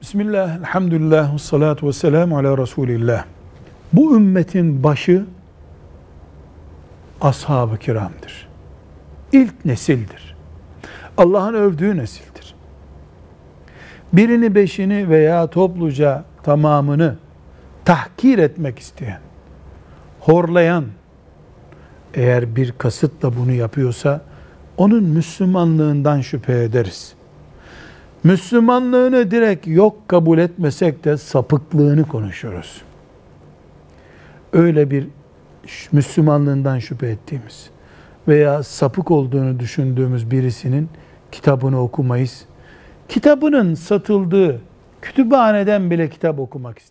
Bismillah, elhamdülillah, salatu ve selamu ala Resulillah. Bu ümmetin başı ashab-ı kiramdır. İlk nesildir. Allah'ın övdüğü nesildir. Birini beşini veya topluca tamamını tahkir etmek isteyen, horlayan, eğer bir kasıtla bunu yapıyorsa, onun Müslümanlığından şüphe ederiz. Müslümanlığını direkt yok kabul etmesek de sapıklığını konuşuyoruz. Öyle bir Müslümanlığından şüphe ettiğimiz veya sapık olduğunu düşündüğümüz birisinin kitabını okumayız. Kitabının satıldığı kütüphaneden bile kitap okumak istemiyoruz.